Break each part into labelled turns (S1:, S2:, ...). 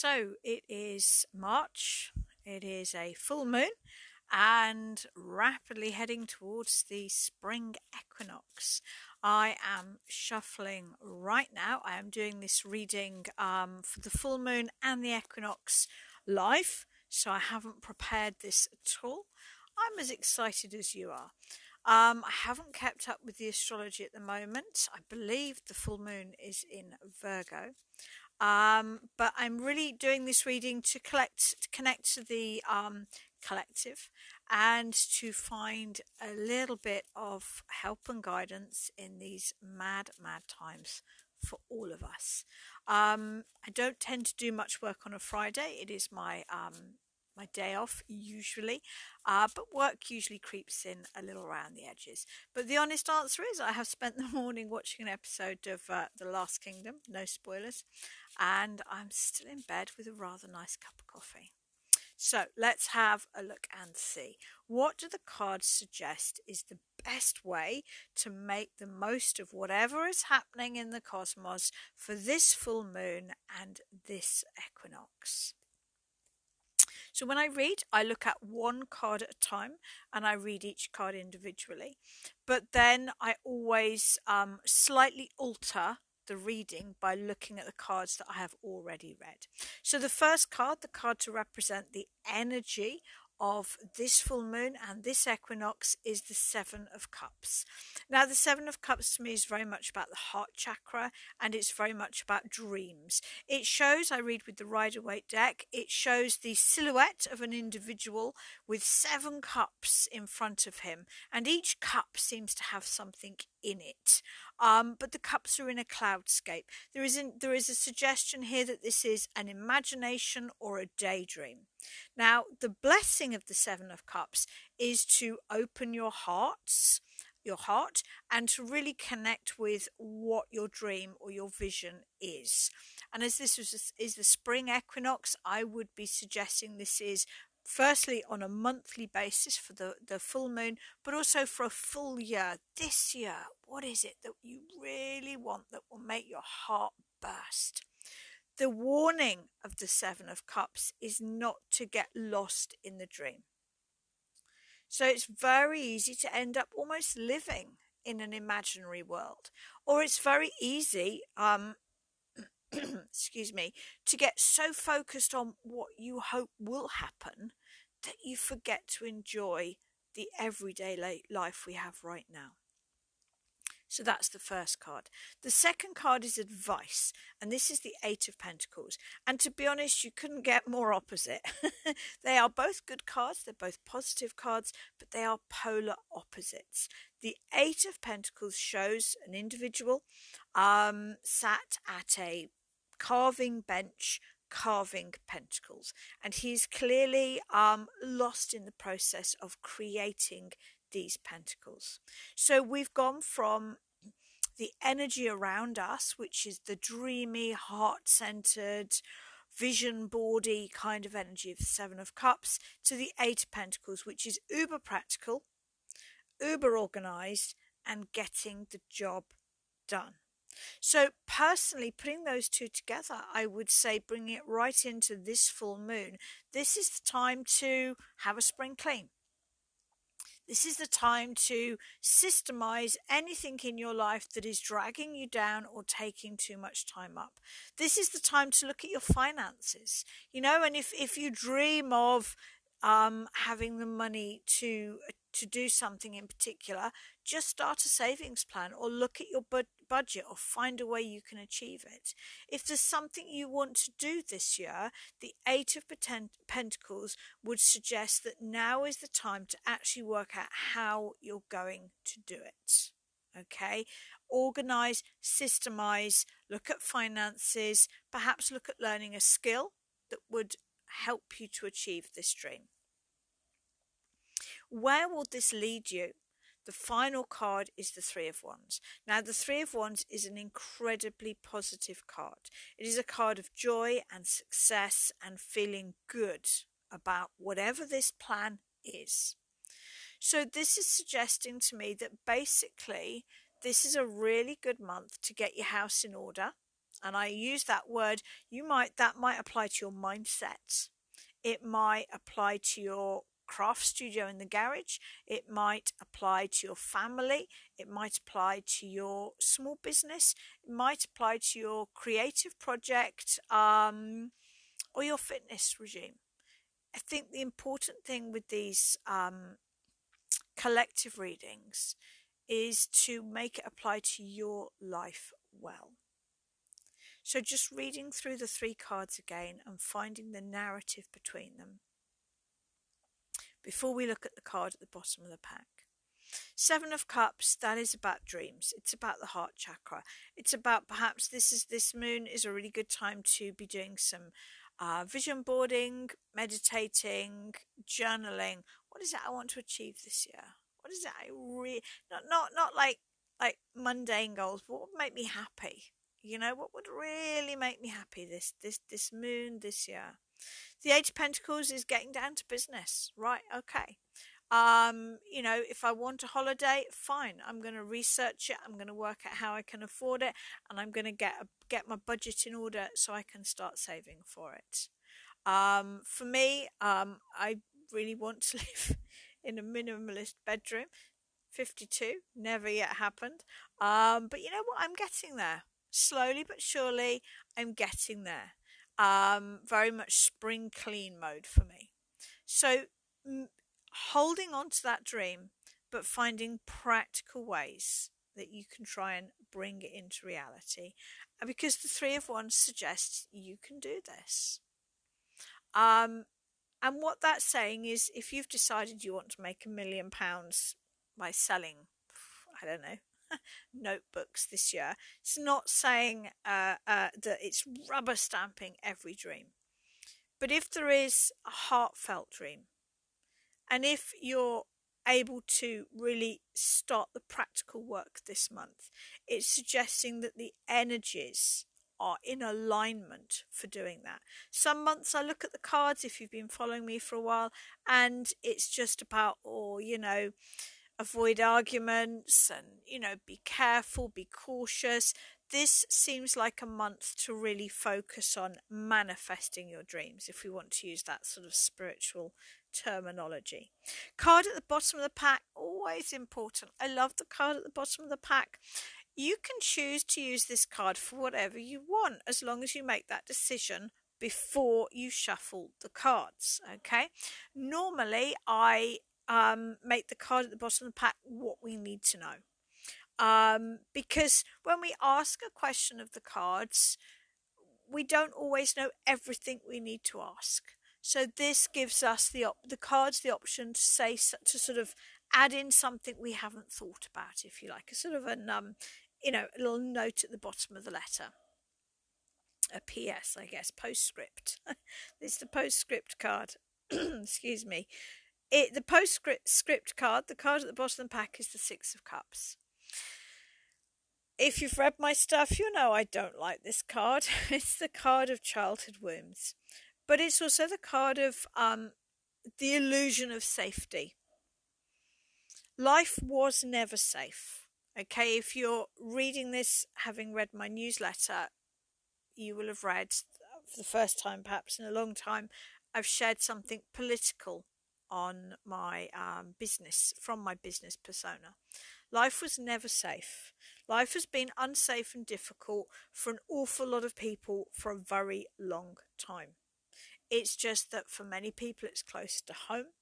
S1: So it is March, it is a full moon, and rapidly heading towards the spring equinox. I am shuffling right now. I am doing this reading um, for the full moon and the equinox live, so I haven't prepared this at all. I'm as excited as you are. Um, I haven't kept up with the astrology at the moment. I believe the full moon is in Virgo. Um, but I'm really doing this reading to collect, to connect to the um, collective and to find a little bit of help and guidance in these mad, mad times for all of us. Um, I don't tend to do much work on a Friday. It is my um, my day off usually, uh, but work usually creeps in a little around the edges. But the honest answer is, I have spent the morning watching an episode of uh, The Last Kingdom, no spoilers, and I'm still in bed with a rather nice cup of coffee. So let's have a look and see. What do the cards suggest is the best way to make the most of whatever is happening in the cosmos for this full moon and this equinox? So when I read, I look at one card at a time and I read each card individually. But then I always um, slightly alter the reading by looking at the cards that I have already read. So the first card, the card to represent the energy of this full moon and this equinox is the Seven of Cups. Now, the Seven of Cups to me is very much about the heart chakra and it's very much about dreams. It shows, I read with the Rider Waite deck, it shows the silhouette of an individual with seven cups in front of him, and each cup seems to have something in it. Um, but the cups are in a cloudscape. There is, in, there is a suggestion here that this is an imagination or a daydream. Now, the blessing of the Seven of Cups is to open your hearts, your heart, and to really connect with what your dream or your vision is. And as this is the spring equinox, I would be suggesting this is firstly on a monthly basis for the, the full moon, but also for a full year. This year, what is it that you really want that will make your heart burst? The warning of the Seven of Cups is not to get lost in the dream. So it's very easy to end up almost living in an imaginary world, or it's very easy, um, excuse me, to get so focused on what you hope will happen that you forget to enjoy the everyday life we have right now. So that's the first card. The second card is advice, and this is the Eight of Pentacles. And to be honest, you couldn't get more opposite. they are both good cards, they're both positive cards, but they are polar opposites. The Eight of Pentacles shows an individual um, sat at a carving bench carving pentacles and he's clearly um, lost in the process of creating these pentacles. So we've gone from the energy around us, which is the dreamy, heart centered, vision boardy kind of energy of the Seven of Cups, to the Eight of Pentacles, which is uber practical, uber organized, and getting the job done. So, personally, putting those two together, I would say bringing it right into this full moon. This is the time to have a spring clean. This is the time to systemize anything in your life that is dragging you down or taking too much time up. This is the time to look at your finances. You know, and if, if you dream of um, having the money to to do something in particular, just start a savings plan or look at your bu- budget or find a way you can achieve it. If there's something you want to do this year, the Eight of Pentacles would suggest that now is the time to actually work out how you're going to do it. Okay, organize, systemize, look at finances, perhaps look at learning a skill that would help you to achieve this dream. Where will this lead you? The final card is the Three of Wands. Now, the Three of Wands is an incredibly positive card. It is a card of joy and success and feeling good about whatever this plan is. So, this is suggesting to me that basically this is a really good month to get your house in order And I use that word, you might that might apply to your mindset. It might apply to your craft studio in the garage. It might apply to your family. It might apply to your small business. It might apply to your creative project um, or your fitness regime. I think the important thing with these um, collective readings is to make it apply to your life well. So, just reading through the three cards again and finding the narrative between them before we look at the card at the bottom of the pack. Seven of Cups, that is about dreams. It's about the heart chakra. It's about perhaps this is this moon is a really good time to be doing some uh, vision boarding, meditating, journaling. What is it I want to achieve this year? What is it I really not not not like like mundane goals, but what would make me happy? You know, what would really make me happy this this this moon this year? The Eight of Pentacles is getting down to business. Right, okay. Um, you know, if I want a holiday, fine. I'm going to research it. I'm going to work out how I can afford it, and I'm going to get a, get my budget in order so I can start saving for it. Um, for me, um, I really want to live in a minimalist bedroom. 52, never yet happened. Um, but you know what? I'm getting there. Slowly but surely, I'm getting there. Um, very much spring clean mode for me. So, m- holding on to that dream, but finding practical ways that you can try and bring it into reality. Because the Three of Wands suggests you can do this. Um, and what that's saying is if you've decided you want to make a million pounds by selling, I don't know, notebooks this year. It's not saying uh, uh, that it's rubber stamping every dream. But if there is a heartfelt dream, and if you're able to really start the practical work this month, it's suggesting that the energies are in alignment for doing that. Some months I look at the cards if you've been following me for a while, and it's just about, or, oh, you know, avoid arguments and, you know, be careful, be cautious. This seems like a month to really focus on manifesting your dreams, if we want to use that sort of spiritual terminology. Card at the bottom of the pack, always important. I love the card at the bottom of the pack. You can choose to use this card for whatever you want as long as you make that decision before you shuffle the cards. Okay. Normally, I um, make the card at the bottom of the pack what we need to know. Um, because when we ask a question of the cards, we don't always know everything we need to ask. So this gives us the op- the cards the option to say to sort of add in something we haven't thought about, if you like, a sort of an um, you know, a little note at the bottom of the letter. A PS, I guess, postscript. this is the postscript card. Excuse me. It the postscript card, the card at the bottom of the pack is the Six of Cups. If you've read my stuff, you know I don't like this card. It's the card of childhood wounds, but it's also the card of um, the illusion of safety. Life was never safe. Okay, if you're reading this, having read my newsletter, you will have read for the first time, perhaps in a long time, I've shared something political on my um, business from my business persona. Life was never safe. Life has been unsafe and difficult for an awful lot of people for a very long time. It's just that for many people it's close to home.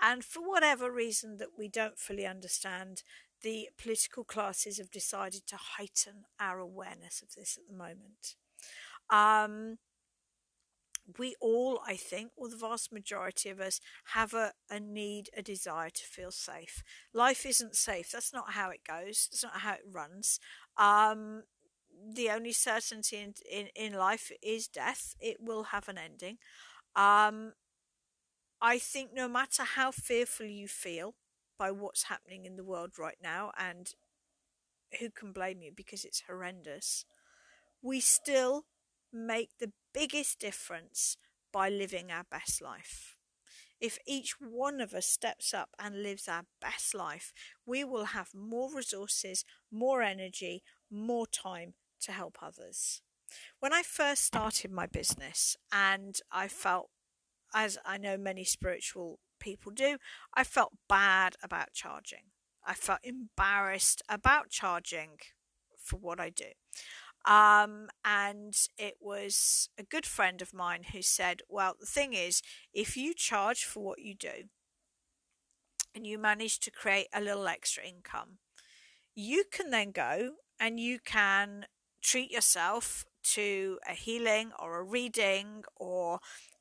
S1: And for whatever reason that we don't fully understand, the political classes have decided to heighten our awareness of this at the moment. Um, we all, I think, or the vast majority of us, have a, a need, a desire to feel safe. Life isn't safe. That's not how it goes. That's not how it runs. Um, the only certainty in, in, in life is death. It will have an ending. Um, I think no matter how fearful you feel by what's happening in the world right now, and who can blame you because it's horrendous, we still make the biggest difference by living our best life. If each one of us steps up and lives our best life, we will have more resources, more energy, more time to help others. when I first started my business and I felt, as I know many spiritual people do, I felt bad about charging. I felt embarrassed about charging for what I do. Um, and it was a good friend of mine who said, Well, the thing is, if you charge for what you do and you manage to create a little extra income, you can then go and you can treat yourself to a healing or a reading or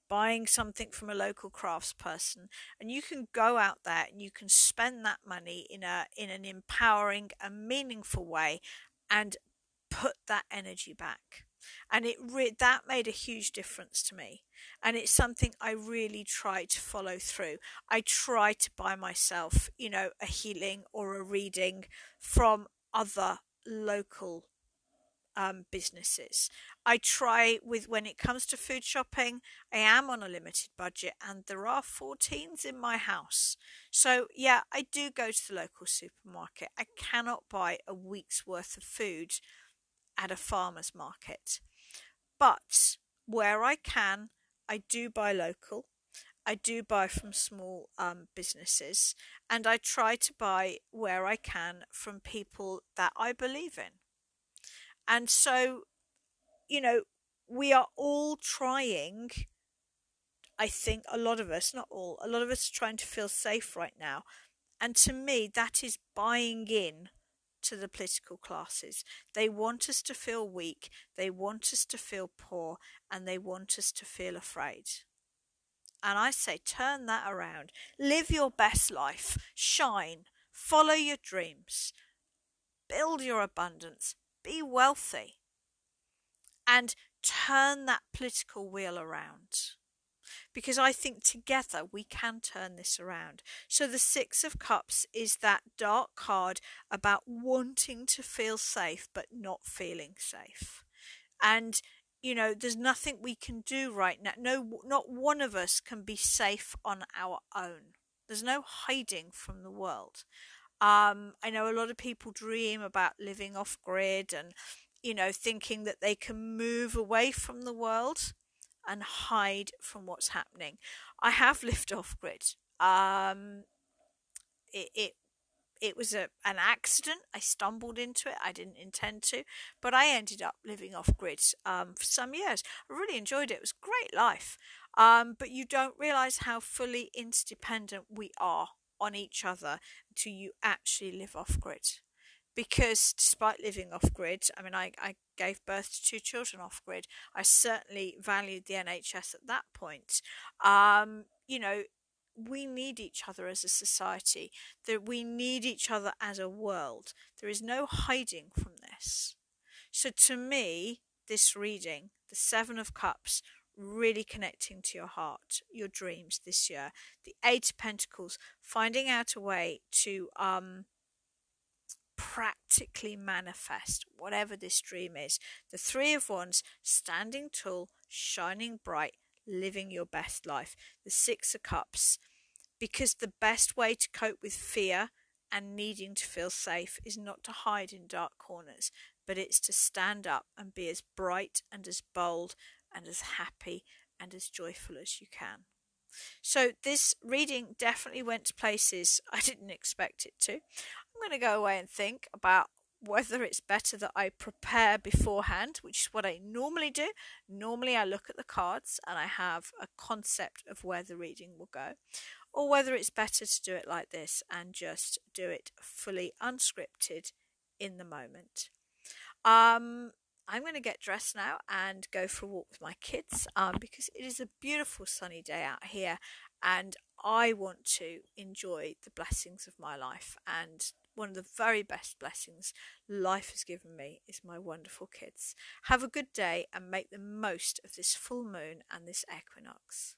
S1: buying something from a local craftsperson and you can go out there and you can spend that money in a in an empowering and meaningful way and put that energy back and it re- that made a huge difference to me and it's something i really try to follow through i try to buy myself you know a healing or a reading from other local um, businesses. I try with when it comes to food shopping, I am on a limited budget and there are 14s in my house. So, yeah, I do go to the local supermarket. I cannot buy a week's worth of food at a farmer's market. But where I can, I do buy local. I do buy from small um, businesses and I try to buy where I can from people that I believe in. And so, you know, we are all trying, I think a lot of us, not all, a lot of us are trying to feel safe right now. And to me, that is buying in to the political classes. They want us to feel weak, they want us to feel poor, and they want us to feel afraid. And I say, turn that around. Live your best life. Shine. Follow your dreams. Build your abundance be wealthy and turn that political wheel around. Because I think together we can turn this around. So, the Six of Cups is that dark card about wanting to feel safe but not feeling safe. And, you know, there's nothing we can do right now. No, not one of us can be safe on our own. There's no hiding from the world. Um, I know a lot of people dream about living off grid and, you know, thinking that they can move away from the world and hide from what's happening. I have lived off grid. Um, it, it it was a an accident. I stumbled into it. I didn't intend to, but I ended up living off grid um, for some years. I really enjoyed it. It was great life. Um, but you don't realize how fully interdependent we are on each other until you actually live off grid. Because despite living off grid, I mean, I, I gave birth to two children off grid. I certainly valued the NHS at that point. Um, you know, we need each other as a society, that we need each other as a world. There is no hiding from this. So to me, this reading, the Seven of Cups, really connecting to your heart, your dreams this year. The Eight of Pentacles, finding out a way to um, practically manifest whatever this dream is. The Three of Wands, standing tall, shining bright, living your best life. The Six of Cups, because the best way to cope with fear and needing to feel safe is not to hide in dark corners, but it's to stand up and be as bright and as bold and as happy and as joyful as you can. So, this reading definitely went to places I didn't expect it to. Going to go away and think about whether it's better that I prepare beforehand, which is what I normally do. Normally, I look at the cards and I have a concept of where the reading will go, or whether it's better to do it like this and just do it fully unscripted in the moment. Um, I'm going to get dressed now and go for a walk with my kids um, because it is a beautiful sunny day out here and I want to enjoy the blessings of my life. And one of the very best blessings life has given me is my wonderful kids. Have a good day and make the most of this full moon and this equinox.